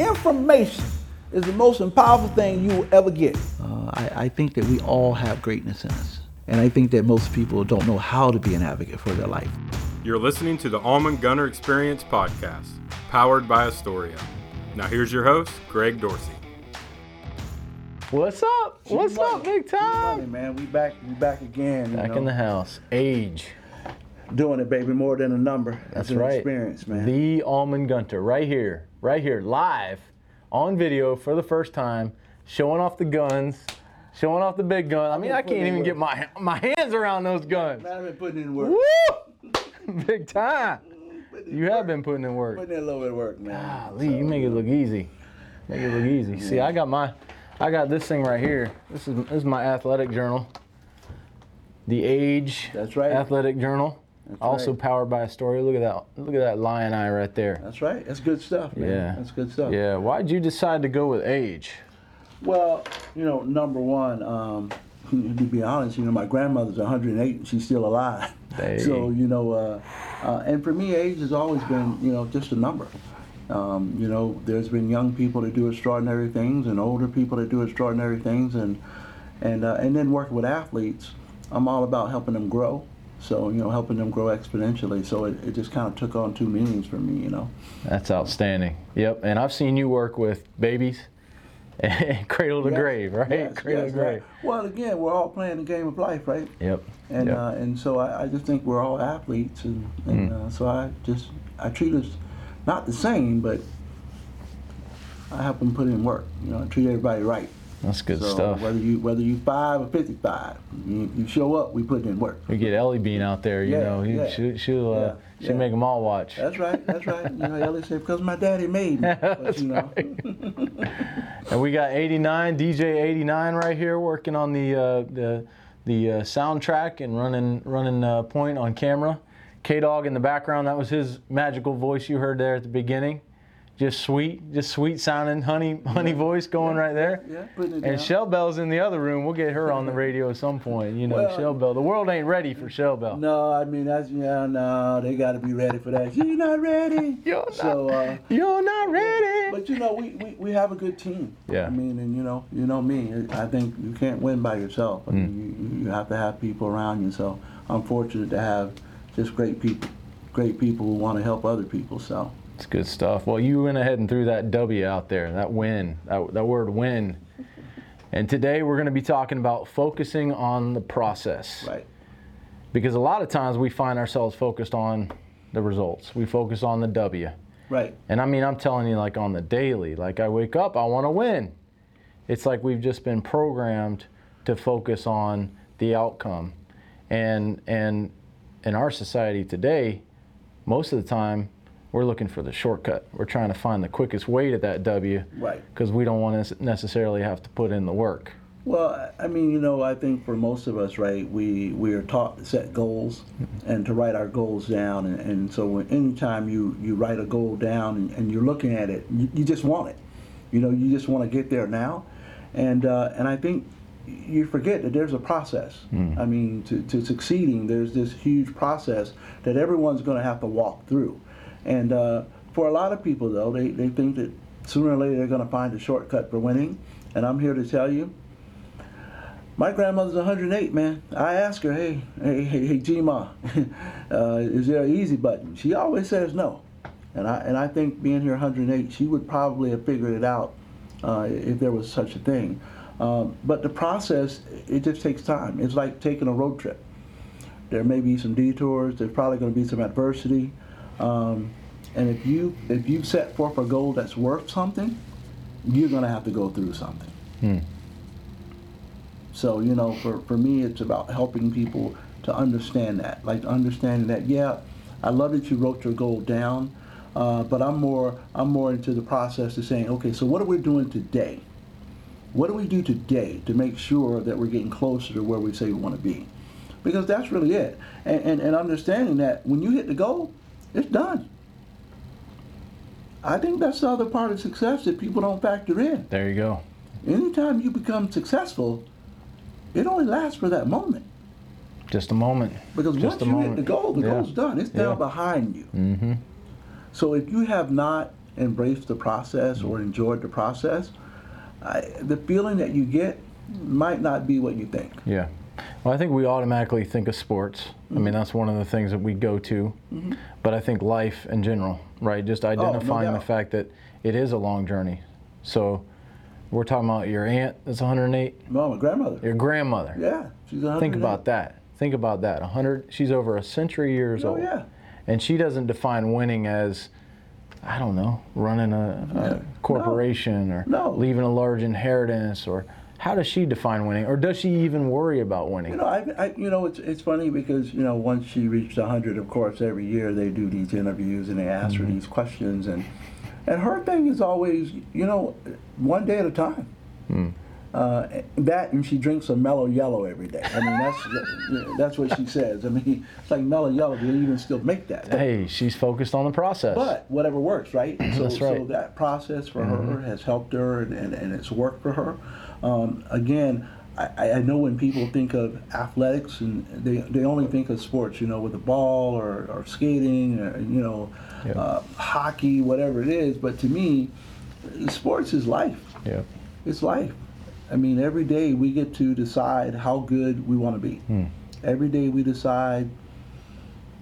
information is the most powerful thing you will ever get. Uh, I, I think that we all have greatness in us. And I think that most people don't know how to be an advocate for their life. You're listening to the Alvin Gunter Experience podcast, powered by Astoria. Now here's your host, Greg Dorsey. What's up? What's Money. up, big time? Money, man, we back, we back again. you Back know. in the house. Age. doing it, baby, more than a number. That's It's an right. Experience, man. The Alvin Gunter, right here, right here, live on video for the first time, showing off the guns, showing off the big gun. I mean, I can't even get my my hands around those guns. Man, I've been putting in work. Woo! Big time. You have been putting in work. Putting in a little bit of work, man. Ah, Lee, you make it look easy. Make it look easy. See, I got my, I got this thing right here. This is this is my athletic journal. The Age. That's right. Athletic journal. Also right. powered by a story. Look at that. Look at that lion eye right there. That's right. That's good stuff, man. Yeah. That's good stuff. Yeah. Why'd you decide to go with Age? Well, you know, number one, um, to be honest, you know, my grandmother's 108 and she's still alive. Hey. So, you know, uh, uh, and for me, age has always been, you know, just a number. Um, you know, there's been young people that do extraordinary things and older people that do extraordinary things, and and uh, and then working with athletes, I'm all about helping them grow. So, you know, helping them grow exponentially. So it, it just kind of took on two meanings for me, you know. That's outstanding. Yep. And I've seen you work with babies, and cradle to Yes, grave, right? yes, cradle yes, to grave. right. Well, again, we're all playing the game of life, right? Yep. And yep. uh, and so I, I just think we're all athletes, and, and Mm. uh, so I just I treat us not the same, but I help them put in work. You know, I treat everybody right. That's good so stuff. whether you whether you five or fifty five, you, you show up, we put in work. We get Ellie Bean out there, you Yeah, know. He, yeah. she, she'll uh, she'll yeah. make them all watch. That's right. That's right. You know, Ellie said because my daddy made me. But, you know, And we got 89, DJ 89 right here working on the uh, the the uh, soundtrack and running running uh, point on camera. K Dog in the background, that was his magical voice you heard there at the beginning. Just sweet, just sweet sounding honey honey voice going right there. yeah, putting it And down. Shell Bell's in the other room. We'll get her on the radio at some point. You know, Well- Shell Bell. The world ain't ready for Shell Bell. No, I mean that's yeah, no, they got to be ready for that. You're not ready. You're not- so. Uh, You're not ready. But you know, we, we, we have a good team. Yeah. I mean, and you know, you know me. I think you can't win by yourself. I Mm. you, you have to have people around you. So I'm fortunate to have just great people, great people who want to help other people. So It's good stuff. Well, you went ahead and threw that W out there, that win, that, that word win. And today we're going to be talking about focusing on the process. right, Because a lot of times we find ourselves focused on the results. We focus on the W. right, And I mean, I'm telling you, like on the daily, like I wake up, I want to win. It's like we've just been programmed to focus on the outcome. And, and in our society today, most of the time, we're looking for the shortcut. We're trying to find the quickest way to that W right. because we don't want to necessarily have to put in the work. Well, I mean, you know, I think for most of us, right, we, we are taught to set goals and to write our goals down. And, and so when, anytime you, you write a goal down and, and you're looking at it, you, you just want it. You know, you just want to get there now. And, uh, and I think you forget that there's a process. I mean, to, to succeeding, there's this huge process that everyone's going to have to walk through. And uh, for a lot of people, though, they, they think that sooner or later they're going to find a shortcut for winning. And I'm here to tell you, my grandmother's 108, man. I ask her, hey, hey, hey, hey, G-Ma, uh, is there an easy button? She always says no. And I, and I think being here 108, she would probably have figured it out uh, if there was such a thing. Um, but the process, it just takes time. It's like taking a road trip. There may be some detours. There's probably going to be some adversity. Um, and if you if you set forth a goal that's worth something, you're going to have to go through something. So, you know, for, for me, it's about helping people to understand that. Like understanding that, yeah, I love that you wrote your goal down, uh, but I'm more I'm more into the process of saying, okay, so what are we doing today? What do we do today to make sure that we're getting closer to where we say we want to be? Because that's really it. And, and, and understanding that when you hit the goal, it's done. I think that's the other part of success that people don't factor in. There you go. Anytime you become successful, it only lasts for that moment. Just a moment. Because Just once a you moment. hit the goal, the Yeah. goal's done. It's Yeah. down behind you. Mm-hmm. So if you have not embraced the process or enjoyed the process, I, the feeling that you get might not be what you think. Yeah. Well, I think we automatically think of sports. I mean, mm-hmm. that's one of the things that we go to. Mm-hmm. But I think life in general, right? Just oh, identifying the fact that it is a long journey. So we're talking about your aunt that's 108, No, my grandmother. your grandmother. Yeah, she's 100. Think about that. Think about that. 100. She's over a century years old. Oh old. yeah. And she doesn't define winning as, I don't know, running a, a corporation or No. leaving a large inheritance or how does she define winning? Or does she even worry about winning? You know, I, I, you know, it's it's funny because you know once she reached 100, of course, every year they do these interviews and they ask her mm-hmm. these questions, and and her thing is always, you know, one day at a time. Hmm. Uh, that and she drinks a mellow yellow every day. I mean, that's that's what she says. I mean, it's like mellow yellow. Do they even still make that? But- hey, she's focused on the process. but whatever works, right? So, That's right. so that process for mm-hmm. her has helped her, and, and, and it's worked for her. Um, again, I, I know when people think of athletics, and they, they only think of sports, you know, with the ball or, or skating, or, you know, Yeah. uh, hockey, whatever it is. But to me, sports is life. yeah. It's life. I mean, every day we get to decide how good we want to be. Every day we decide,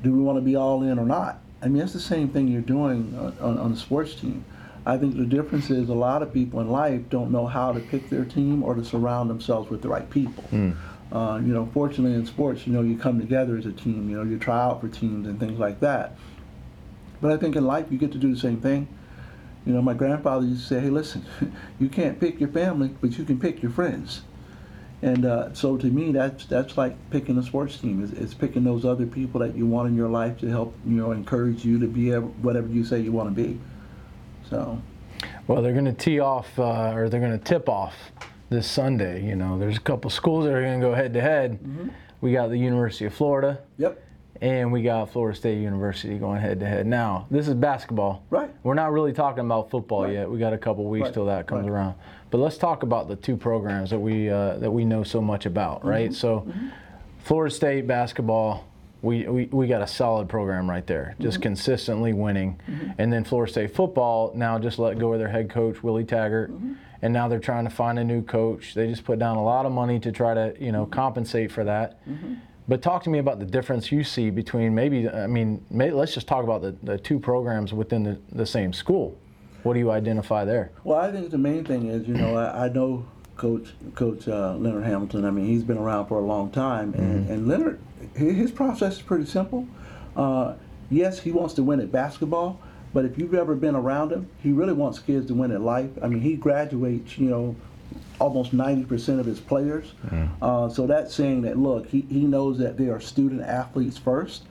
do we want to be all in or not? I mean, it's the same thing you're doing on, on, on a sports team. I think the difference is a lot of people in life don't know how to pick their team or to surround themselves with the right people. Uh, you know, fortunately in sports, you know, you come together as a team. You know, you try out for teams and things like that. But I think in life you get to do the same thing. You know, my grandfather used to say, "Hey, listen, you can't pick your family, but you can pick your friends." And uh, so, to me, that's that's like picking a sports team. It's, it's picking those other people that you want in your life to help, you know, encourage you to be whatever you say you want to be. So, Well, they're going to tee off, uh, or they're going to tip off this Sunday. You know, there's a couple schools that are going to go head to head. We got the University of Florida, yep, and we got Florida State University going head to head. Now, this is basketball. Right. We're not really talking about football Right. yet. We got a couple weeks Right. till that comes Right. around. But let's talk about the two programs that we uh, that we know so much about, Mm-hmm. right? So, Florida State basketball. We, we, we got a solid program right there, just Mm-hmm. consistently winning. And then Florida State football now just let go of their head coach, Willie Taggart. Mm-hmm. And now they're trying to find a new coach. They just put down a lot of money to try to, you know, Mm-hmm. compensate for that. But talk to me about the difference you see between maybe, I mean, may, let's just talk about the, the two programs within the, the same school. What do you identify there? Well, I think the main thing is, you know, I, I know Coach Coach uh, Leonard Hamilton. I mean, he's been around for a long time, and, and Leonard, his, process is pretty simple. Uh, yes, he wants to win at basketball, but if you've ever been around him, he really wants kids to win at life. I mean, he graduates, you know, almost 90% of his players. Uh, so that's saying that, look, he, he knows that they are student athletes first.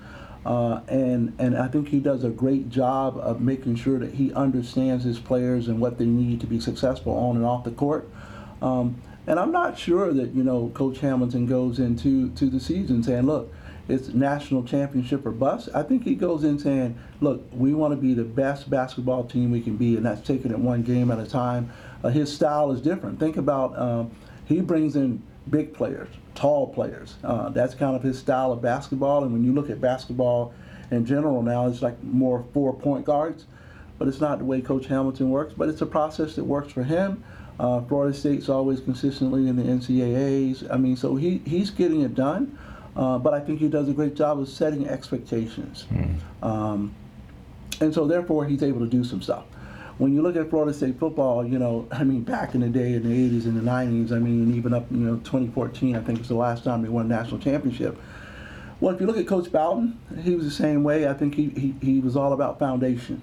Uh, and, and I think he does a great job of making sure that he understands his players and what they need to be successful on and off the court. Um, and I'm not sure that, you know, Coach Hamilton goes into to the season saying, look, it's national championship or bust. I think he goes in saying, look, we want to be the best basketball team we can be, and that's taking it one game at a time. Uh, his style is different. Think about um, he brings in big players, tall players. Uh, that's kind of his style of basketball. And when you look at basketball in general now, it's like more four point guards. But it's not the way Coach Hamilton works. But it's a process that works for him. Uh, Florida State's always consistently in the NCAAs. I mean, so he, he's getting it done. Uh, but I think he does a great job of setting expectations. Um, and so therefore he's able to do some stuff. When you look at Florida State football, you know, I mean, back in the day, in the 80s and the 90s, I mean, even up, you know, 2014, I think was the last time they won a national championship. Well, if you look at Coach Bowden, he was the same way. I think he, he, he was all about foundation.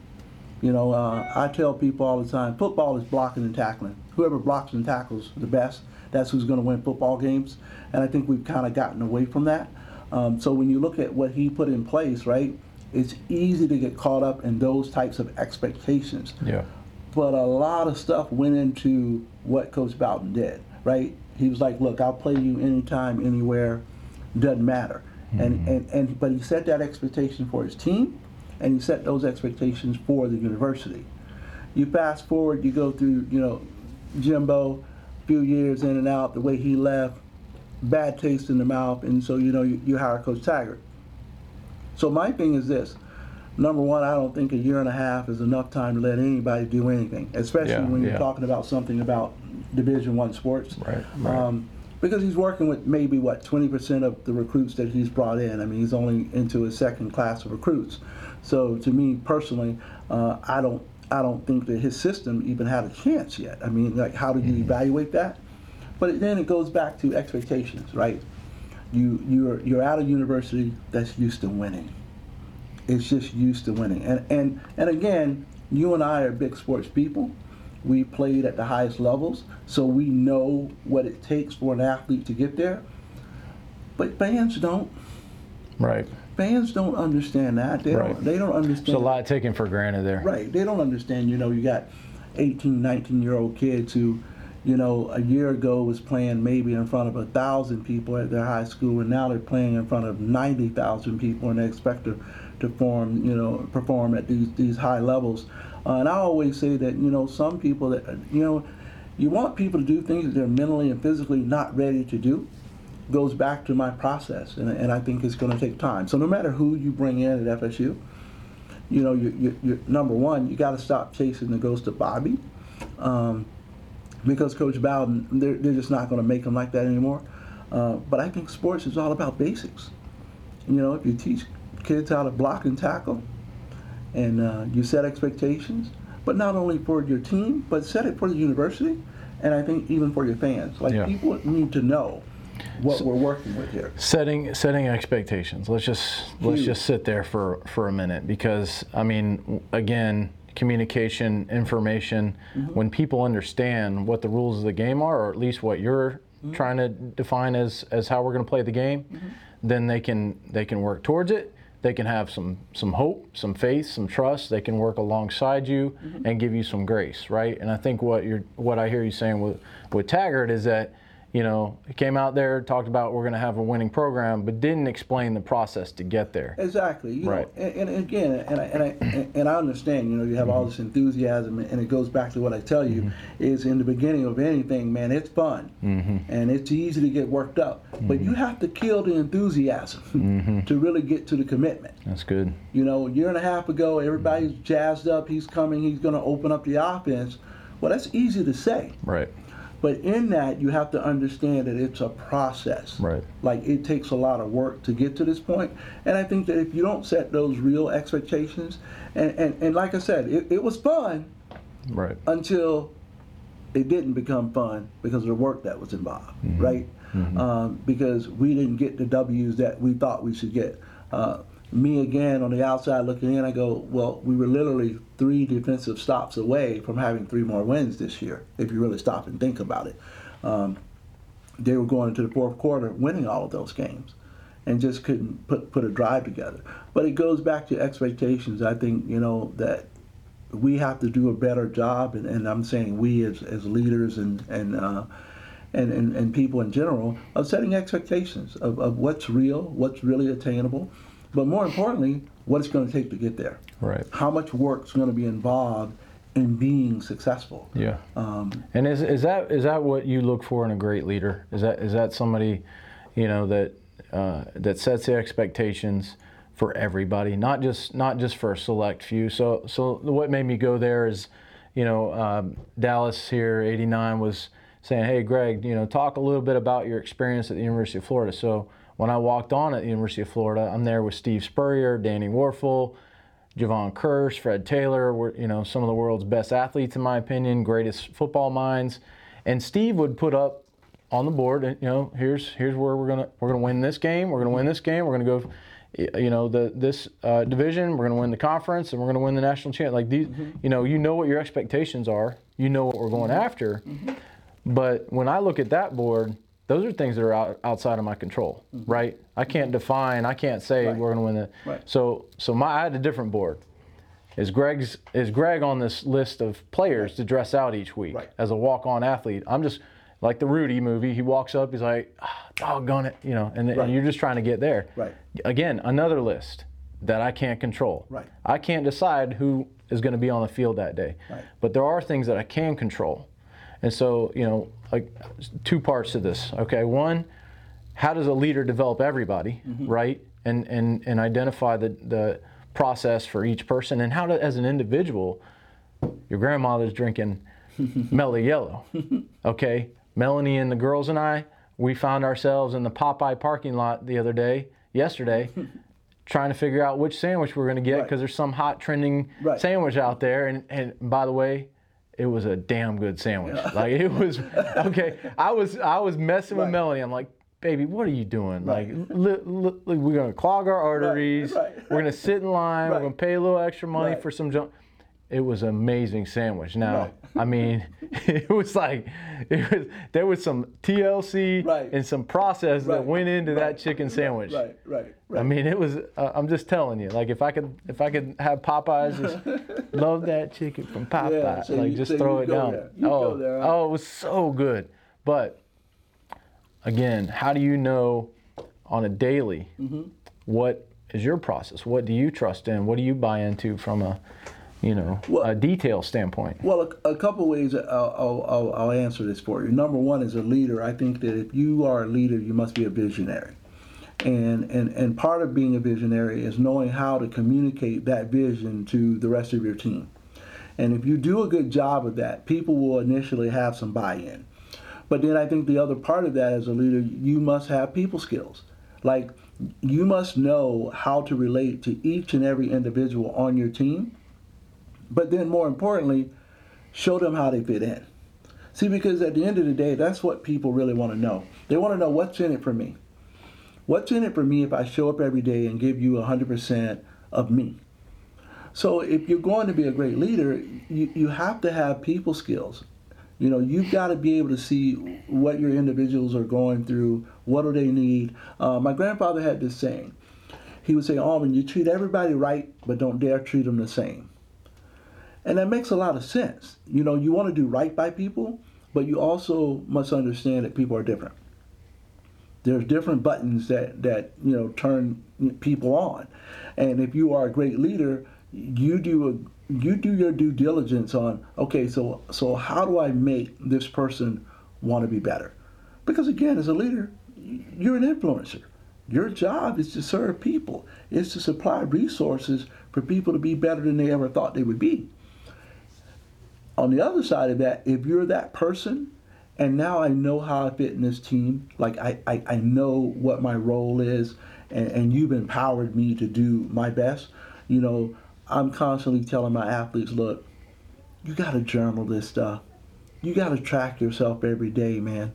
You know, uh, I tell people all the time, football is blocking and tackling. Whoever blocks and tackles the best, that's who's going to win football games. And I think we've kind of gotten away from that. Um, so when you look at what he put in place, right, it's easy to get caught up in those types of expectations. Yeah. But a lot of stuff went into what Coach Bowden did, right? He was like, look, I'll play you anytime, anywhere, doesn't matter. And, and, and but he set that expectation for his team and he set those expectations for the university. You fast forward, you go through, you know, Jimbo, few years in and out, the way he left, bad taste in the mouth, and so you know you, you hire Coach Taggart. So my thing is this: number one, I don't think a year and a half is enough time to let anybody do anything, especially Yeah, when you're yeah. talking about something about Division One sports. Right, right. Um, because he's working with maybe what 20% of the recruits that he's brought in. I mean, he's only into his second class of recruits. So to me personally, uh, I don't I don't think that his system even had a chance yet. I mean, like how do you mm-hmm. evaluate that? But then it goes back to expectations, right? You you're you're at a university that's used to winning. It's just used to winning. And and and again, you and I are big sports people. We played at the highest levels, so we know what it takes for an athlete to get there. But fans don't. Right. Fans don't understand that. They Right. don't. They don't understand. There's a lot taken for granted there. Right. They don't understand, you know, you got 18, 19 year old kids who, you know, a year ago was playing maybe in front of a thousand people at their high school and now they're playing in front of 90,000 people and they expect to, to form, you know, perform at these, these high levels. Uh, and I always say that, you know, some people that, you know, you want people to do things that they're mentally and physically not ready to do goes back to my process, and, and I think it's going to take time. So no matter who you bring in at FSU, you know, you, you, you number one, you got to stop chasing the ghost of Bobby, um, because Coach Bowden, they're, they're just not going to make him like that anymore. Uh, but I think sports is all about basics. You know, if you teach kids how to block and tackle, and uh, you set expectations, but not only for your team, but set it for the university, and I think even for your fans. Like Yeah. people need to know what we're working with here. setting setting expectations. Let's just let's just sit there for for a minute because i mean again communication information mm-hmm. when people understand what the rules of the game are or at least what you're mm-hmm. trying to define as as how we're going to play the game mm-hmm. then they can they can work towards it. They can have some some hope some faith some trust. They can work alongside you and give you some grace right? And i think what you're what i hear you saying with with taggart is that you know, he came out there, talked about we're going to have a winning program, but didn't explain the process to get there. Exactly. You Right. Know, and, and again, and I, and I and I understand. You know, you have all this mm-hmm. enthusiasm, and it goes back to what I tell you mm-hmm. is in the beginning of anything, man, it's fun, mm-hmm. and it's easy to get worked up, but you have to kill the enthusiasm to really get to the commitment. That's good. You know, a year and a half ago, everybody's jazzed up. He's coming. He's going to open up the offense. Well, that's easy to say. Right. But in that, you have to understand that it's a process. Right. Like it takes a lot of work to get to this point. And I think that if you don't set those real expectations, and, and, and like I said, it, it was fun Right. until it didn't become fun because of the work that was involved, right? Um, because we didn't get the W's that we thought we should get. Uh, me again on the outside looking in, I go, well, we were literally three defensive stops away from having three more wins this year, if you really stop and think about it. Um, they were going into the fourth quarter winning all of those games and just couldn't put, put a drive together. But it goes back to expectations. I think, you know, that we have to do a better job, and, and I'm saying we as, as leaders and and, uh, and and and people in general of setting expectations of, of what's real, what's really attainable, but more importantly, what it's going to take to get there. Right. How much work's going to be involved in being successful. Yeah. Um, And is, is that is that what you look for in a great leader? Is that is that somebody, you know, that uh, that sets the expectations for everybody, not just not just for a select few. So so what made me go there is, you know, um, Dallas here, '89 was saying, hey Greg, you know, talk a little bit about your experience at the University of Florida. So when I walked on at the University of Florida, I'm there with Steve Spurrier, Danny Wuerffel, Jevon Kearse, Fred Taylor, were you know some of the world's best athletes in my opinion, greatest football minds, and Steve would put up on the board, and you know here's here's where we're gonna we're gonna win this game, we're gonna win this game, we're gonna go, you know the this uh, division, we're gonna win the conference, and we're gonna win the national champ. Like these, mm-hmm. you know you know what your expectations are, you know what we're going mm-hmm. after, mm-hmm. but when I look at that board. Those are things that are out, outside of my control, right? I can't define. I can't say Right. we're going to win it. Right. So, so my I had a different board. Is Greg's is Greg on this list of players to dress out each week Right. as a walk-on athlete? I'm just like the Rudy movie. He walks up, he's like, ah, doggone it, you know, and, Right. and you're just trying to get there. Right. Again, another list that I can't control. Right. I can't decide who is going to be on the field that day. Right. But there are things that I can control. And so, you know, like two parts to this. Okay, one, how does a leader develop everybody, mm-hmm. right? And and and identify the the process for each person and how to, as an individual, your grandmother's drinking Mellow Yellow. Okay, Melanie and the girls and I, we found ourselves in the Popeye parking lot the other day, yesterday, trying to figure out which sandwich we're going to get Right. because there's some hot trending Right. sandwich out there. And, and by the way, it was a damn good sandwich. Like it was okay. I was I was messing with Melanie. I'm like, baby, what are you doing? Right. Like, li- li- li- we're gonna clog our arteries. right. We're gonna sit in line. We're gonna pay a little extra money Right. for some junk. It was an amazing sandwich. Now, Right. I mean, it was like it was, there was some TLC Right. and some process that went into that chicken sandwich. Right, right, right. I mean, it was. Uh, I'm just telling you. Like, if I could, if I could have Popeyes, just love that chicken from Popeye. Yeah, so like, you- just so throw it down. oh, there, huh? oh, it was so good. But again, how do you know on a daily Mm-hmm. what is your process? What do you trust in? What do you buy into from a, you know, Well- a detail standpoint? Well, a, a couple ways I'll, I'll, I'll, answer this for you. Number one, as a leader, I think that if you are a leader, you must be a visionary. And, and, and part of being a visionary is knowing how to communicate that vision to the rest of your team. And if you do a good job of that, people will initially have some buy in. But then I think the other part of that as a leader, you must have people skills. Like you must know how to relate to each and every individual on your team. But then more importantly, show them how they fit in. See, because at the end of the day, that's what people really want to know. They want to know what's in it for me. What's in it for me if I show up every day and give you 100% of me? So if you're going to be a great leader, you, you have to have people skills. You know, you've got to be able to see what your individuals are going through, what do they need. Uh, my grandfather had this saying. He would say, Alvin, you treat everybody right, but don't dare treat them the same. And that makes a lot of sense. You know, you want to do right by people, but you also must understand that people are different. There's different buttons that, that you know turn people on, and if you are a great leader, you do a, you do your due diligence on okay, so so how do I make this person want to be better? Because again, as a leader, you're an influencer. Your job is to serve people. It's to supply resources for people to be better than they ever thought they would be on the other side of that, if you're that person, and now I know how I fit in this team, like I, I, I know what my role is, and, and you've empowered me to do my best, you know, I'm constantly telling my athletes, look, you got to journal this stuff. You got to track yourself every day, man.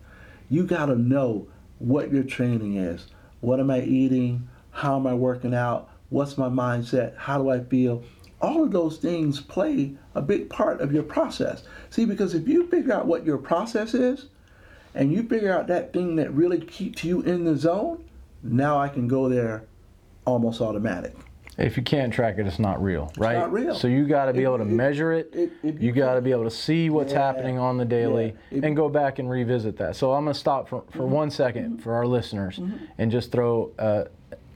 You got to know what your training is. What am I eating? How am I working out? What's my mindset? How do I feel? All of those things play a big part of your process. See, because if you figure out what your process is and you figure out that thing that really keeps you in the zone, now I can go there almost automatic. If you can't track it, it's not real, right? It's not real. So you got to be If- able to if- measure it. if- you got to be able to see what's Yeah. happening on the daily Yeah. And go back and revisit that. So I'm going to stop for, for Mm-hmm. one second for our listeners and just throw an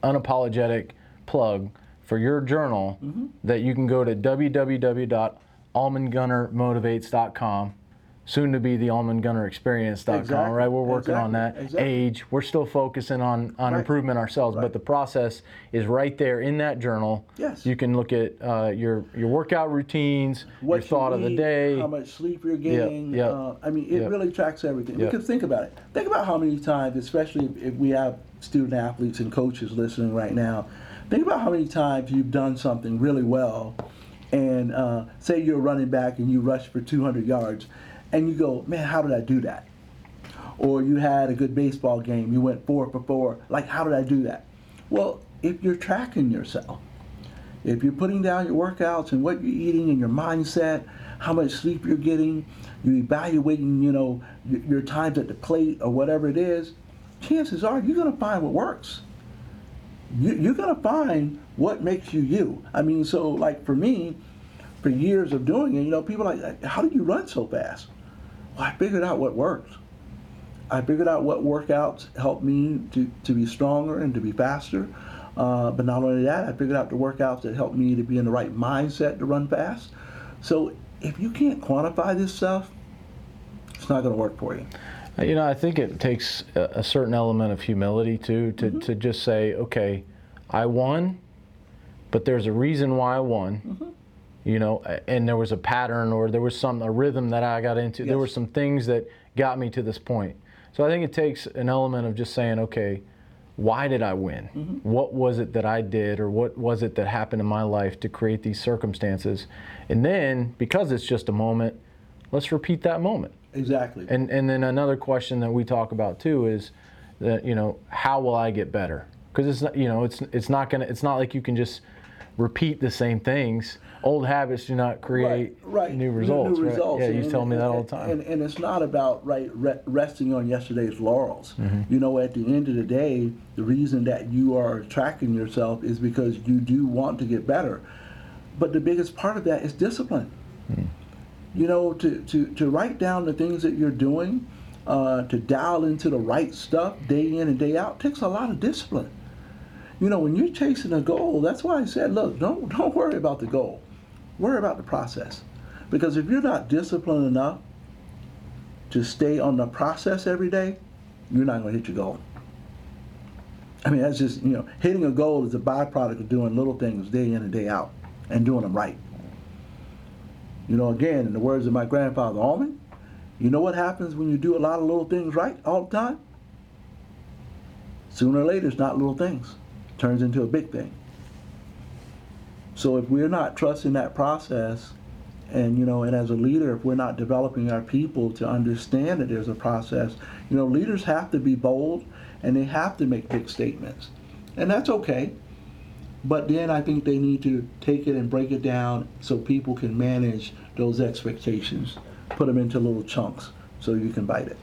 unapologetic plug for your journal Mm-hmm. that you can go to www.almondgunnermotivates.com. Soon to be the almondgunnerexperience.com, Exactly. right? We're working on that. Exactly. Age, we're still focusing on, on Right. improvement ourselves, Right. but the process is right there in that journal. Yes. You can look at uh, your your workout routines, what your thought you of the day. how much sleep you're getting. yep, Uh, I mean, it yep. really tracks everything. Yep. Because think about it. Think about how many times, especially if, if we have student athletes and coaches listening right now. Think about how many times you've done something really well, and uh, say you're running back and you rush for 200 yards, and you go, man, how did I do that? Or you had a good baseball game, you went four for four. Like, how did I do that? Well, if you're tracking yourself, if you're putting down your workouts and what you're eating and your mindset, how much sleep you're getting, you're evaluating, you know, your, your times at the plate or whatever it is, chances are you're going to find what works. You, you're going to find what makes you you. I mean, so like for me, for years of doing it, you know, people like, how do you run so fast? Well, I figured out what works. I figured out what workouts help me to, to be stronger and to be faster. Uh, but not only that, I figured out the workouts that help me to be in the right mindset to run fast. So if you can't quantify this stuff, it's not going to work for you. You know, I think it takes a, a certain element of humility too to, Mm-hmm. to just say, okay, I won, but there's a reason why I won. Mm-hmm. You know, and there was a pattern or there was some a rhythm that I got into. There were some things that got me to this point. So I think it takes an element of just saying, okay, why did I win? Mm-hmm. What was it that I did or what was it that happened in my life to create these circumstances? And then because it's just a moment, let's repeat that moment. Exactly. And and then another question that we talk about too is that you know how will I get better? Because it's not you know it's it's not gonna it's not like you can just repeat the same things. Old habits do not create right new results. New right? results. Yeah, you And- tell me that all the time. And, and it's not about right re- resting on yesterday's laurels. Mm-hmm. You know, at the end of the day, the reason that you are tracking yourself is because you do want to get better. But the biggest part of that is discipline. Mm. You know, to, to, to write down the things that you're doing, uh, to dial into the right stuff day in and day out takes a lot of discipline. You know, when you're chasing a goal, that's why I said, look, don't don't worry about the goal. Worry about the process. Because if you're not disciplined enough to stay on the process every day, you're not going to hit your goal. I mean, that's just, you know, hitting a goal is a byproduct of doing little things day in and day out and doing them right. You know, again, in the words of my grandfather, Alvin, you know what happens when you do a lot of little things right all the time? Sooner or later, it's not little things. It turns into a big thing. So if we're not trusting that process, and you know, and as a leader, if we're not developing our people to understand that there's a process, you know, leaders have to be bold and they have to make big statements, and that's okay. But then I think they need to take it and break it down so people can manage those expectations, put them into little chunks so you can bite it.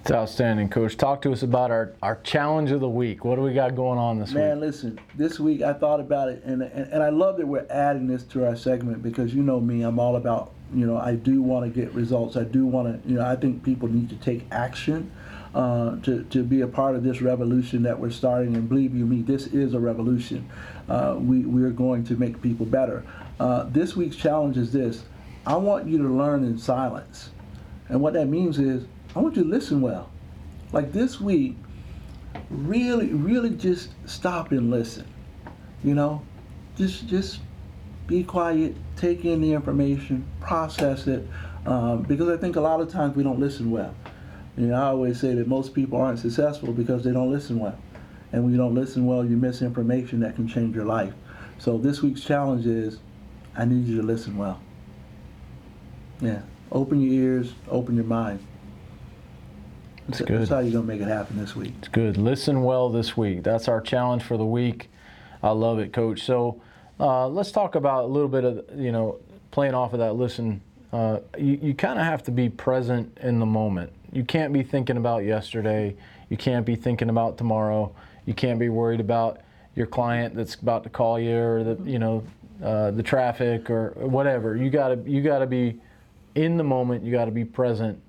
It's outstanding, Coach. Talk to us about our, our challenge of the week. What do we got going on this Man, week? Man, listen, this week I thought about it, and, and, and I love that we're adding this to our segment because you know me, I'm all about, you know, I do want to get results. I do want to, you know, I think people need to take action uh, to, to be a part of this revolution that we're starting. And believe you me, this is a revolution. Uh, we, we're going to make people better. Uh, this week's challenge is this I want you to learn in silence. And what that means is, I want you to listen well. Like this week, really, really just stop and listen. You know, just just be quiet, take in the information, process it, um, because I think a lot of times we don't listen well. You know, I always say that most people aren't successful because they don't listen well, and when you don't listen well, you miss information that can change your life. So this week's challenge is, I need you to listen well. Yeah, open your ears, open your mind. That's That's good. how you're gonna make it happen this week. It's good. Listen well this week. That's our challenge for the week. I love it, Coach. So uh, let's talk about a little bit of, you know, playing off of that listen. Uh, you you kind of have to be present in the moment. You can't be thinking about yesterday. You can't be thinking about tomorrow. You can't be worried about your client that's about to call you or the, you know, uh, the traffic or whatever. You gotta you gotta be in the moment. You gotta be present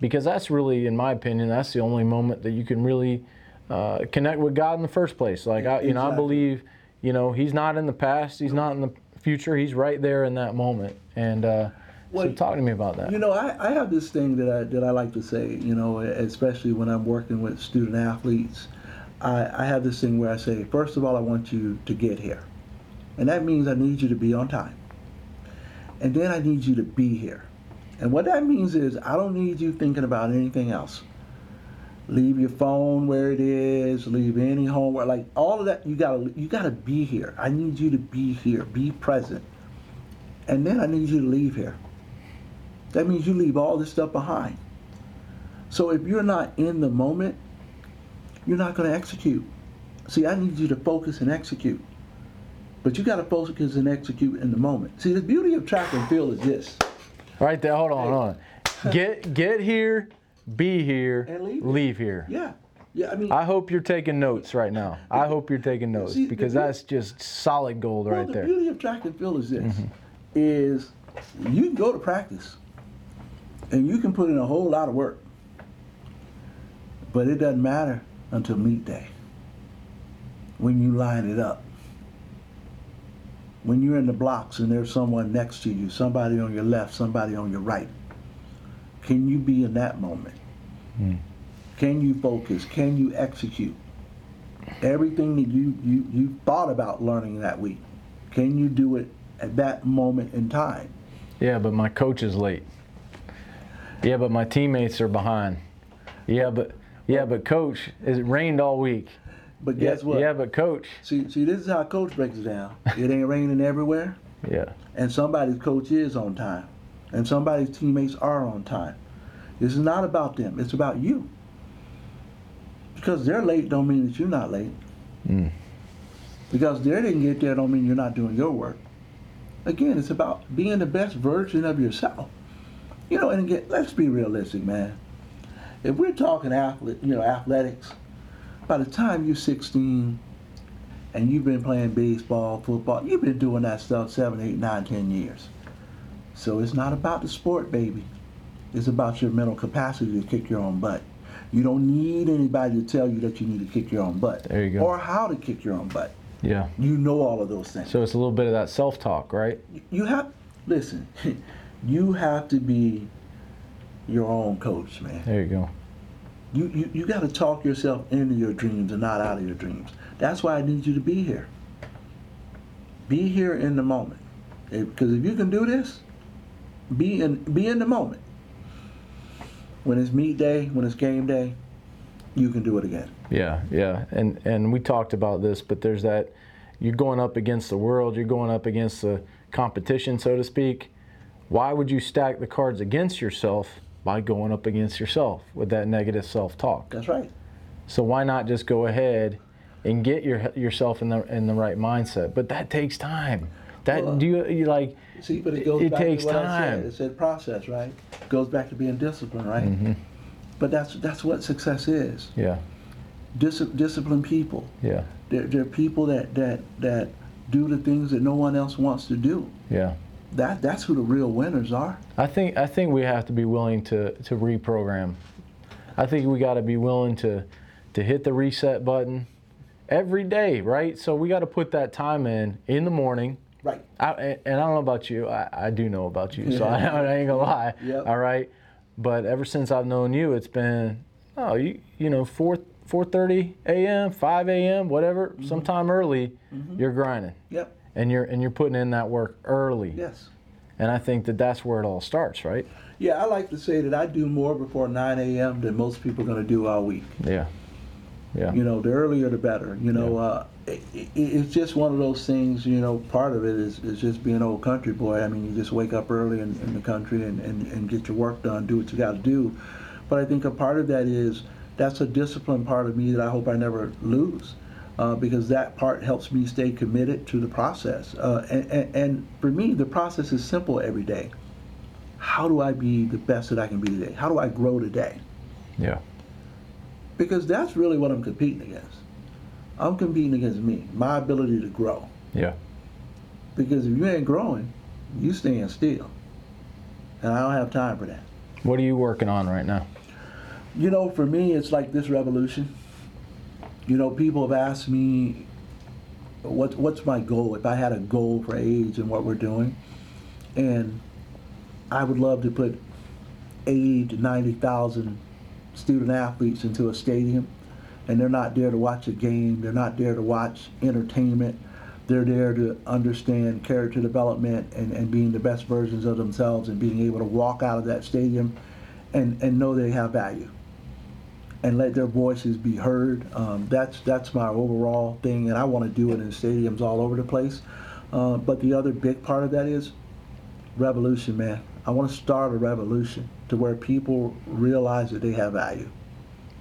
because that's really, in my opinion, that's the only moment that you can really uh, connect with God in the first place. Like I, you know, I believe, you know, He's not in the past, He's not in the future, He's right there in that moment. And uh, so, Well, talk to me about that. You know, I, I have this thing that I that I like to say. You know, especially when I'm working with student athletes, I, I have this thing where I say, first of all, I want you to get here, and that means I need you to be on time, and then I need you to be here, and what that means is I don't need you thinking about anything else. Leave your phone where it is. Leave any homework, like all of that. You gotta you gotta be here. I need you to be here. Be present, and then I need you to leave here. That means you leave all this stuff behind. So if you're not in the moment, you're not going to execute. See, I need you to focus and execute. But you got to focus and execute in the moment. See, the beauty of track and field is this. right there, hold on, hold on. Get get here, be here, And leave. leave here. Yeah. Yeah, I mean, I hope you're taking notes right now. I hope you're taking notes See, because that's just solid gold well, right the there. The beauty of track and field is this, mm-hmm. is you can go to practice and you can put in a whole lot of work, but it doesn't matter until meet day when you line it up. When you're in the blocks and there's someone next to you, somebody on your left, somebody on your right, can you be in that moment? Hmm. Can you focus? Can you execute? everything that you, you, you thought about learning that week, can you do it at that moment in time? Yeah, but my coach is late. Yeah, but my teammates are behind. Yeah, but yeah, but coach, it rained all week. But Yeah, guess what? yeah, but coach. See, see, this is how coach breaks it down. It ain't raining everywhere, Yeah, and somebody's coach is on time, and somebody's teammates are on time. This is not about them. It's about you. Because they're late don't mean that you're not late. Mm. Because they didn't get there don't mean you're not doing your work. Again, it's about being the best version of yourself. You know, and again, let's be realistic, man. If we're talking athlete, you know, athletics, by the time you're 16 and you've been playing baseball, football, you've been doing that stuff seven, eight, nine, ten years. So it's not about the sport, baby. It's about your mental capacity to kick your own butt. You don't need anybody to tell you that you need to kick your own butt. There you go. Or how to kick your own butt. yeah. You know all of those things. So it's a little bit of that self-talk, right? you have, listen, you have to be your own coach, man. There you go. You, you, you got to talk yourself into your dreams and not out of your dreams. That's why I need you to be here. Be here in the moment. Because if you can do this, be in, be in the moment. When it's meet day, when it's game day, you can do it again. Yeah, yeah, and and we talked about this, but there's that you're going up against the world, you're going up against the competition, so to speak. Why would you stack the cards against yourself by going up against yourself with that negative self-talk? That's right. So why not just go ahead and get your yourself in the in the right mindset? But that takes time. That Well, do you, you like? See, but it goes It back takes to what I time. said. It said process, right? goes back to being disciplined, right? Mm-hmm. But that's that's what success is. Yeah, Dis- disciplined people. yeah, They're, they're people that, that that do the things that no one else wants to do. yeah. That that's who the real winners are. I think I think we have to be willing to to reprogram. I think we got to be willing to to hit the reset button every day, right? So we got to put that time in in the morning. Right. I, and I don't know about you. I, I do know about you, so I, I ain't gonna lie. Yep. All right. But ever since I've known you, it's been oh you you know four 4:30 a.m., 5 a.m., whatever, Mm-hmm. sometime early, you're grinding Yep. And you're and you're putting in that work early. Yes. And I think that that's where it all starts, right? Yeah, I like to say that I do more before 9 a.m. than most people are going to do all week. Yeah. Yeah. You know, the earlier the better. You know, uh, it, it, it's just one of those things. You know, part of it is, is just being an old country boy. I mean, you just wake up early in, in the country and, and, and get your work done, do what you got to do. But I think a part of that is that's a discipline part of me that I hope I never lose. Uh, because that part helps me stay committed to the process. Uh, and, and, and for me, the process is simple every day. How do I be the best that I can be today? How do I grow today? Yeah. because that's really what I'm competing against. I'm competing against me, my ability to grow. Yeah. Because if you ain't growing, you staying still. And I don't have time for that. What are you working on right now? You know, for me, it's like this revolution. You know, people have asked me, what, what's my goal? If I had a goal for AIDS and what we're doing, and I would love to put 80 to 90,000 student athletes into a stadium, and they're not there to watch a game. They're not there to watch entertainment. They're there to understand character development and, and being the best versions of themselves and being able to walk out of that stadium and, and know they have value and let their voices be heard. Um, that's that's my overall thing, and I want to do it in stadiums all over the place. Uh, but the other big part of that is revolution, man. I want to start a revolution to where people realize that they have value.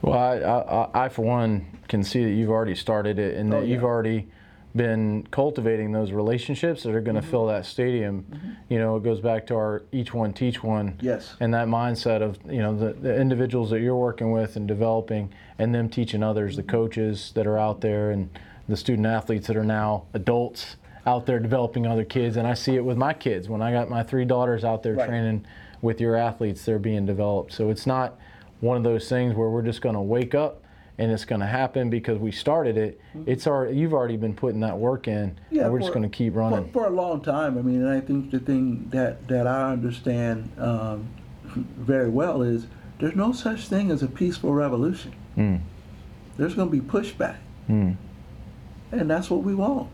Well, I, I, I for one, can see that you've already started it and that Oh, yeah. you've already been cultivating those relationships that are going to fill that stadium. Mm-hmm. You know, it goes back to our each one teach one. Yes. And that mindset of, you know, the, the individuals that you're working with and developing and them teaching others, the mm-hmm. coaches that are out there and the student athletes that are now adults out there developing other kids. And I see it with my kids. When I got my three daughters out there Right. training with your athletes, they're being developed. So it's not one of those things where we're just going to wake up and it's going to happen because we started it. It's already you've already been putting that work in, and we're just going to keep running. for a long time. I mean, and I think the thing that that I understand um, very well is there's no such thing as a peaceful revolution. Mm. There's going to be pushback. Hmm. And that's what we want.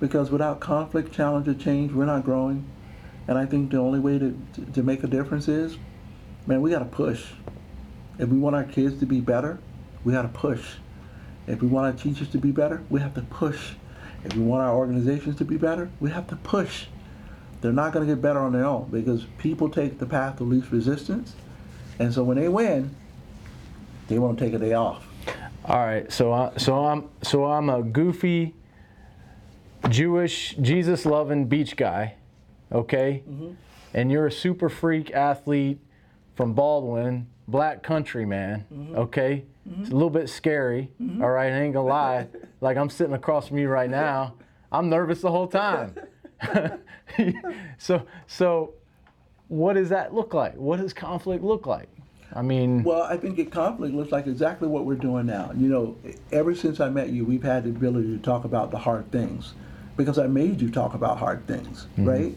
Because without conflict, challenge, or change, we're not growing. And I think the only way to, to, to make a difference is, man, we got to push. If we want our kids to be better, we got to push. If we want our teachers to be better, we have to push. If we want our organizations to be better, we have to push. They're not going to get better on their own because people take the path of least resistance. And so when they win, they won't take a day off. All right, so I, so I'm so I'm a goofy Jewish Jesus loving beach guy, okay? Mm-hmm. And you're a super freak athlete from Baldwin, black country man, mm-hmm. okay? It's a little bit scary, mm-hmm. all right, I ain't gonna lie. like I'm sitting across from you right now, I'm nervous the whole time. so so what does that look like? What does conflict look like? I mean, Well, I think it conflict looks like exactly what we're doing now. You know, ever since I met you, we've had the ability to talk about the hard things because I made you talk about hard things, mm-hmm. right?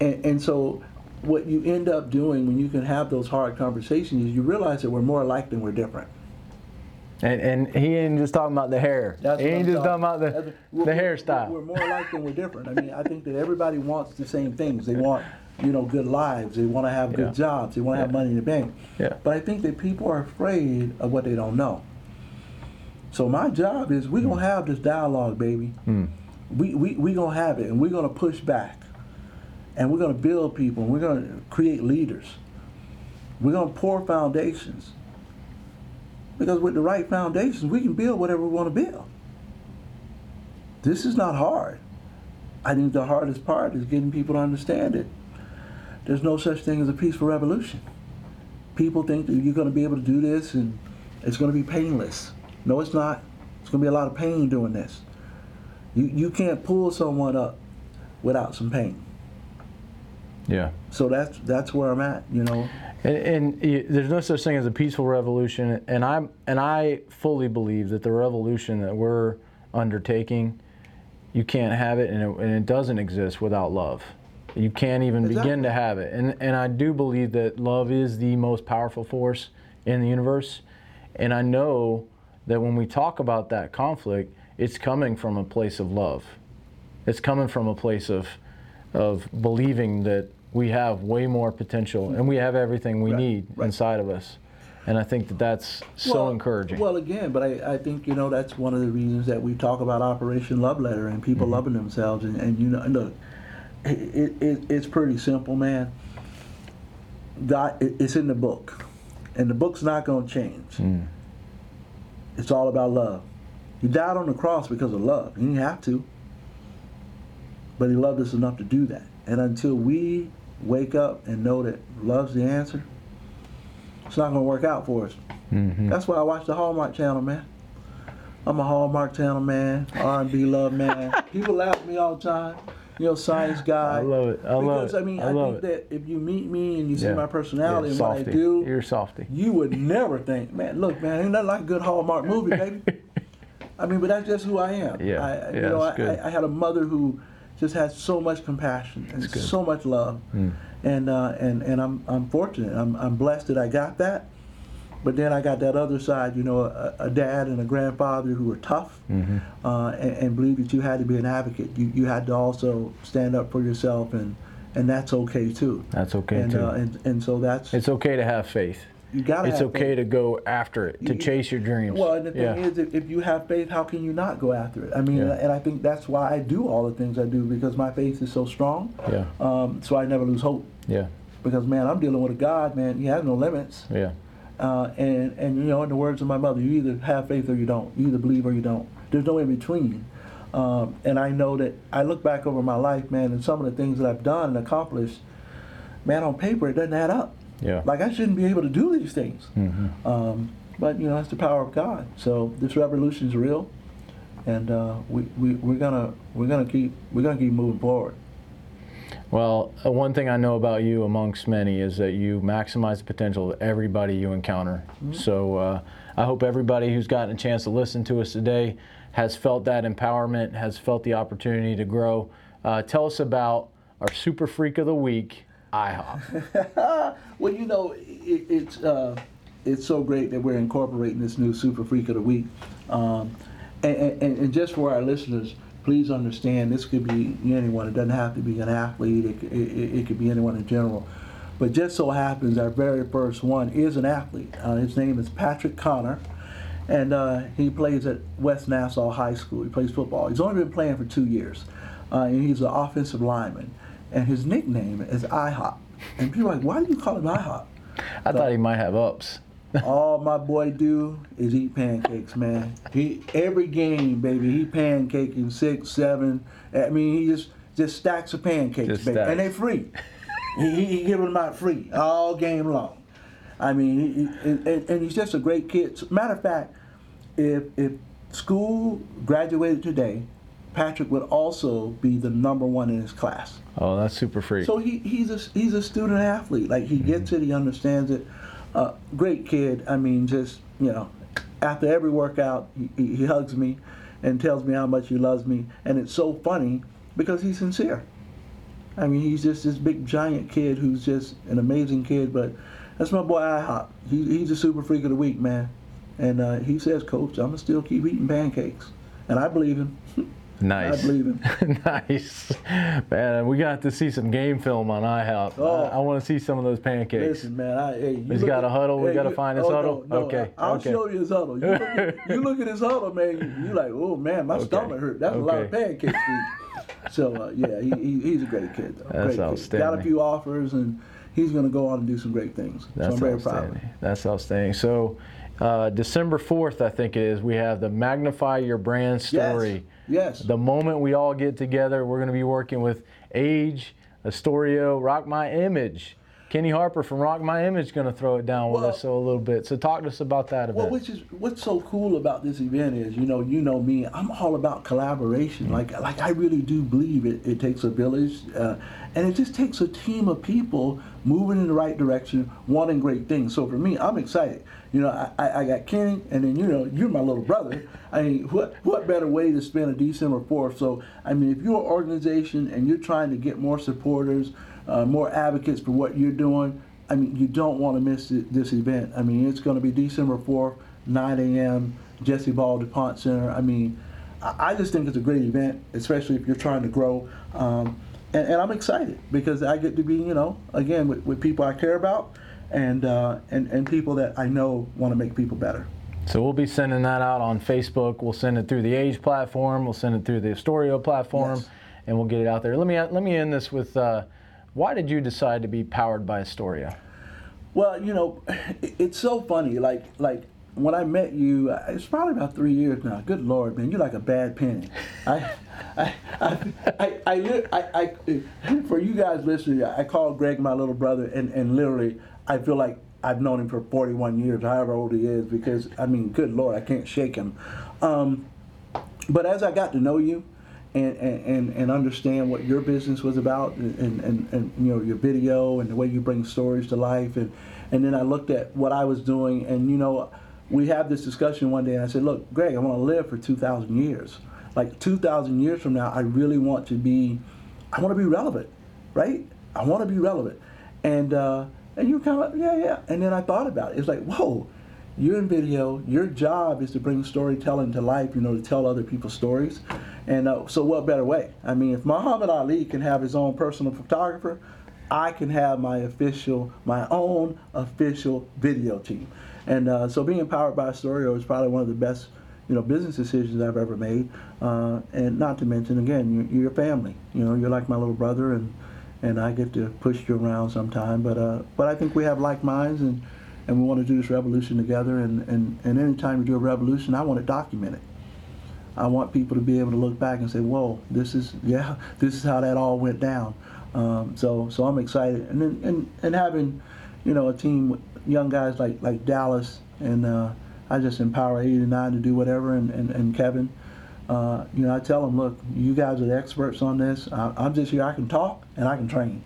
And, and so what you end up doing when you can have those hard conversations is you realize that we're more alike than we're different. And, and he ain't just talking about the hair. That's he ain't just talking about the, that's- the we're- hairstyle. We're, we're more alike than we're different. I mean, I think that everybody wants the same things. They want, you know, good lives. They want to have good Yeah. jobs. They want to have money in the bank. Yeah. But I think that people are afraid of what they don't know. So my job is we're gonna have this dialogue, baby. Hmm. We we we gonna have it, and we're gonna push back, and we're gonna build people, and we're gonna create leaders. We're gonna pour foundations. Because with the right foundations, we can build whatever we want to build. This is not hard. I think the hardest part is getting people to understand it. There's no such thing as a peaceful revolution. People think that you're going to be able to do this and it's going to be painless. No, it's not. It's going to be a lot of pain doing this. You, you can't pull someone up without some pain. Yeah. So that's that's where I'm at, you know. And, and there's no such thing as a peaceful revolution. And I'm and I fully believe that the revolution that we're undertaking, you can't have it, and it, and it doesn't exist without love. You can't even begin to have it. And and I do believe that love is the most powerful force in the universe. And I know that when we talk about that conflict, it's coming from a place of love. It's coming from a place of of believing that we have way more potential and we have everything we Right, need right. inside of us. And I think that that's so Well- encouraging. Well, again, but I, I think you know that's one of the reasons that we talk about Operation Love Letter and people Mm-hmm. loving themselves and, and you know look, it, it, it's pretty simple, man. God, it, it's in the book, and the book's not going to change. Mm. It's all about love. He died on the cross because of love. He didn't have to, but he loved us enough to do that. And until we wake up and know that love's the answer, it's not going to work out for us. Mhm. That's why I watch the Hallmark Channel, man. I'm a Hallmark Channel man, R&B love man. People laugh at me all the time. You know, science guy. I love it. I love because, it. I mean, I I, love think it. that if you meet me and you see Yeah. my personality You're and what I do, You're softy. you would never think, man, look, man, ain't nothing like a good Hallmark movie, baby. I mean, but that's just who I am. Yeah, I, yeah, you know, that's I, good. I, I had a mother who just had so much compassion and so much love, Mm. and uh, and and I'm I'm fortunate. I'm I'm blessed that I got that. But then I got that other side, you know, a, a dad and a grandfather who were tough Mm-hmm. uh, and, and believed that you had to be an advocate. You you had to also stand up for yourself, and and that's okay too. That's okay and, too. Uh, and and so that's it's okay to have faith. You gotta. It's okay faith. to go after it, to You- chase your dreams. Well, and the thing yeah. is, if, if you have faith, how can you not go after it? I mean, Yeah. and I think that's why I do all the things I do because my faith is so strong. yeah, Um, so I never lose hope yeah, because man, I'm dealing with a God, man. He has no limits. yeah. Uh, and and you know, in the words of my mother, you either have faith or you don't. You either believe or you don't. There's no in between. Um, and I know that I look back over my life, man, and some of the things that I've done and accomplished, man, on paper it doesn't add up. Yeah. Like I shouldn't be able to do these things. Mhm. Um, but you know, that's the power of God. So this revolution is real, and uh, we, we we're gonna we're gonna keep we're gonna keep moving forward. Well, uh, one thing I know about you, amongst many, is that you maximize the potential of everybody you encounter. So uh, I hope everybody who's gotten a chance to listen to us today has felt that empowerment, has felt the opportunity to grow. Uh, tell us about our Super Freak of the Week, IHOP. Well, you know, it, it's uh, it's so great that we're incorporating this new Super Freak of the Week. Um, and, and, and just for our listeners, please understand this could be anyone. It doesn't have to be an athlete. It, it, it could be anyone in general. But just so happens our very first one is an athlete. Uh, his name is Patrick Connor, and uh, he plays at West Nassau High School. He plays football. He's only been playing for two years, uh, and he's an offensive lineman. And his nickname is IHOP. And people are like, why do you call him IHOP? I thought he might have ups. All my boy do is eat pancakes, man. He every game, baby, he pancaking six, seven. I mean, he just just stacks of pancakes, Just baby, and they free. he, he, give them out free all game long. I mean, he, he, and, and he's just a great kid. Matter of fact, if if school graduated today, Patrick would also be the number one in his class. Oh, that's super freak. So he, he's a he's a student athlete. Like he gets it, he understands it. Uh, great kid. I mean, just you know, after every workout, he, he he hugs me and tells me how much he loves me, and it's so funny because he's sincere. I mean, he's just this big giant kid who's just an amazing kid. But that's my boy IHOP. He, he's a super freak of the week, man. And uh, he says, Coach, I'm gonna still keep eating pancakes, and I believe him. nice. I believe him. nice. Man, we got to see some game film on IHOP. Oh. I, I want to see some of those pancakes. Listen, man. I, hey, you He's got at- a huddle. We gotta find his oh, huddle? No, no, Okay, I'll okay. show you his huddle. You look, at, you look at his huddle, man. You, you like, oh man, my Okay, stomach hurt. That's a lot of pancakes. to so uh, yeah, he, he, he's a great kid. Though. That's great Kid. Got a few offers, and he's going to go on and do some great things. That's so I'm very proud of outstanding. him. That's outstanding. So, uh, December 4th, I think it is, we have the Magnify Your Brand story. Yes. Yes. The moment we all get together, we're going to be working with Age, Astorio, Rock My Image. Kenny Harper from Rock My Image is going to throw it down with us so a little bit. So talk to us about that a Well, bit. which is what's so cool about this event is, you know, you know me. I'm all about collaboration. Like, like I really do believe it. It takes a village, uh, and it just takes a team of people moving in the right direction, wanting great things. So for me, I'm excited. You know, I, I, I got Kenny, and then you know, you're my little brother. I mean, what what better way to spend a December fourth? So I mean, if you're an organization and you're trying to get more supporters, uh, more advocates for what you're doing, I mean, you don't want to miss thi- this event. I mean, it's going to be December 4th, 9 a.m., Jesse Ball DuPont Center. I mean, I just think it's a great event, especially if you're trying to grow. Um, and, and I'm excited because I get to be, you know, again, with, with people I care about and, uh, and, and people that I know want to make people better. So we'll be sending that out on Facebook. We'll send it through the Age platform. We'll send it through the Astorio platform, Yes. and we'll get it out there. Let me let me end this with, uh, why did you decide to be powered by Astorio? Well, you know, it's so funny. Like, like when I met you, uh, it's probably about three years now. Good Lord, man, you're like a bad penny. I, I, I, I, I, for you guys listening, I call Greg my little brother, and, and literally, I feel like I've known him for 41 years, however old he is, because I mean, good Lord, I can't shake him. Um, but as I got to know you and, and, and, and understand what your business was about and, and, and you know your video and the way you bring stories to life and, and then I looked at what I was doing and you know we had this discussion one day and I said look Greg I want to live for 2,000 years like 2,000 years from now I really want to be I want to be relevant right I want to be relevant and uh, and you kind of yeah yeah and then I thought about it it's like whoa you're in video. Your job is to bring storytelling to life. You know, to tell other people's stories. And uh, so, what better way? I mean, if Muhammad Ali can have his own personal photographer, I can have my official, my own official video team. And uh, so, being powered by Storio is probably one of the best, you know, business decisions I've ever made. Uh, and not to mention, again, you're, you're your family. You know, you're like my little brother, and and I get to push you around sometime. But uh, but I think we have like minds and and we want to do this revolution together. And, and, and anytime we do a revolution, I want to document it. I want people to be able to look back and say, "Whoa, this is yeah, this is how that all went down." Um, so so I'm excited, and then and, and having, you know, a team with young guys like like Dallas, and uh, I just empower 89 to do whatever, and and, and Kevin. Uh, you know, I tell them, look, you guys are the experts on this. I, I'm just here. I can talk and I can train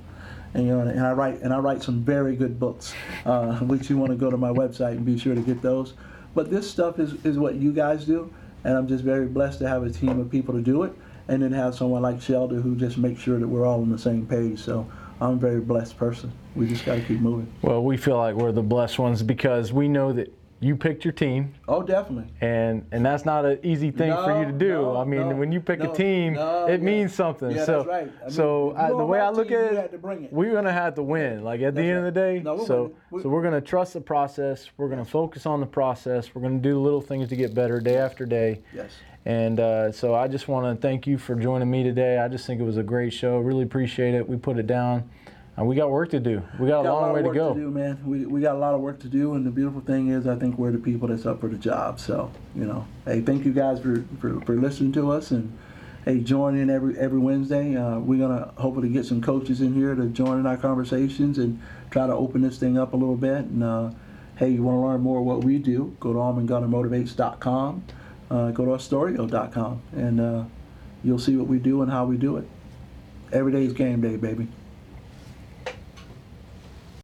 and you know, and I write and I write some very good books, uh, which you want to go to my website and be sure to get those. But this stuff is, is what you guys do, and I'm just very blessed to have a team of people to do it, and then have someone like Shelter who just makes sure that we're all on the same page. So I'm a very blessed person. We just got to keep moving. Well, we feel like we're the blessed ones because we know that you picked your team, Oh, definitely. and and that's not an easy thing for you to do. no, I mean, no, when you pick no, a team, no, it yeah. means something. Yeah, so that's right. I mean, so I, the way I look team, at it, it. we're gonna have to win. Like at the That's end of the day, No, we're so winning. We- so we're gonna trust the process. We're gonna focus on the process. We're gonna do little things to get better day after day. Yes. And uh, so I just want to thank you for joining me today. I just think it was a great show. Really appreciate it. We put it down. And we got work to do. We got a got long lot way of to work go. do, man. We, we got a lot of work to do, and the beautiful thing is, I think we're the people that's up for the job. So, you know, hey, thank you guys for, for, for listening to us, and hey, join in every every Wednesday. Uh, we're gonna hopefully get some coaches in here to join in our conversations and try to open this thing up a little bit. And uh, hey, you want to learn more what we do? Go to alvinguntermotivates.com. Uh, go to astorio.com, and uh, you'll see what we do and how we do it. Every day is game day, baby.